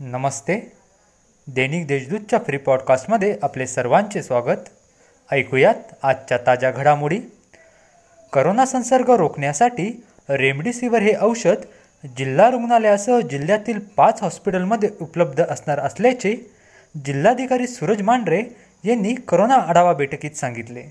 नमस्ते. दैनिक देशदूतच्या free पॉडकास्टमध्ये आपले सर्वांचे स्वागत. ऐकूयात आजच्या ताज्या घडामोडी. करोना संसर्ग रोखण्यासाठी रेमडेसिवीर हे औषध जिल्हा रुग्णालयासह जिल्ह्यातील पाच हॉस्पिटलमध्ये उपलब्ध असणार असल्याचे जिल्हाधिकारी सूरज मांढरे यांनी करोना आढावा बैठकीत सांगितले.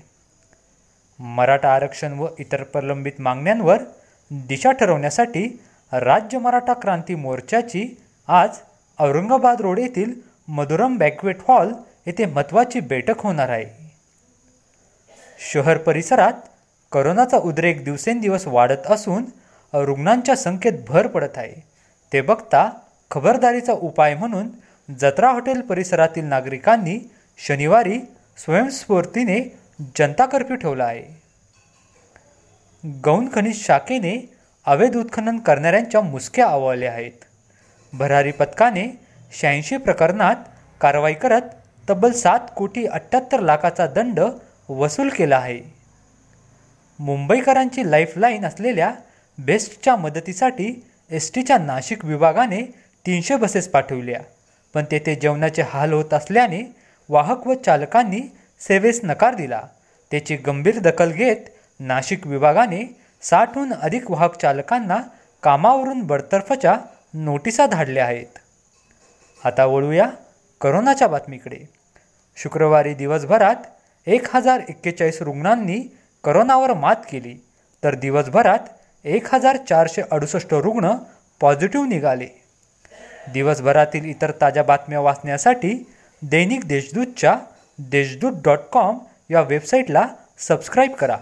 मराठा आरक्षण व इतर प्रलंबित मागण्यांवर दिशा ठरवण्यासाठी राज्य मराठा क्रांती मोर्चाची आज औरंगाबाद रोड येथील मधुरम बँक्वेट हॉल येथे महत्त्वाची बैठक होणार आहे. शहर परिसरात करोनाचा उद्रेक दिवसेंदिवस वाढत असून रुग्णांच्या संख्येत भर पडत आहे. ते बघता खबरदारीचा उपाय म्हणून जत्रा हॉटेल परिसरातील नागरिकांनी शनिवारी स्वयंस्फूर्तीने जनता कर्फ्यू ठेवला आहे. गौण खनिज शाखेने अवैध उत्खनन करणाऱ्यांच्या मुसक्या आवळल्या आहेत. भरारी पथकाने शहाऐंशी प्रकरणात कारवाई करत तब्बल सात कोटी अठ्ठ्याहत्तर लाखाचा दंड वसूल केला आहे. मुंबईकरांची लाईफलाईन असलेल्या बेस्टच्या मदतीसाठी एस टीच्या नाशिक विभागाने तीनशे बसेस पाठवल्या पण तेथे जेवणाचे हाल होत असल्याने वाहक व चालकांनी सेवेस नकार दिला. त्याची गंभीर दखल घेत नाशिक विभागाने साठहून अधिक वाहक चालकांना कामावरून बडतर्फच्या नोटिसा धाडल्या आहेत. आता वळूया करोनाच्या बातमीकडे. शुक्रवारी दिवसभरात एक हजार एक्केचाळीस रुग्णांनी करोनावर मात केली. तर दिवसभरात एक हजार चारशे अडुसष्ट रुग्ण पॉझिटिव्ह निघाले. दिवसभरातील इतर ताज्या बातम्या वाचण्यासाठी दैनिक देशदूतच्या देशदूत डॉट कॉम या वेबसाईटला सबस्क्राईब करा.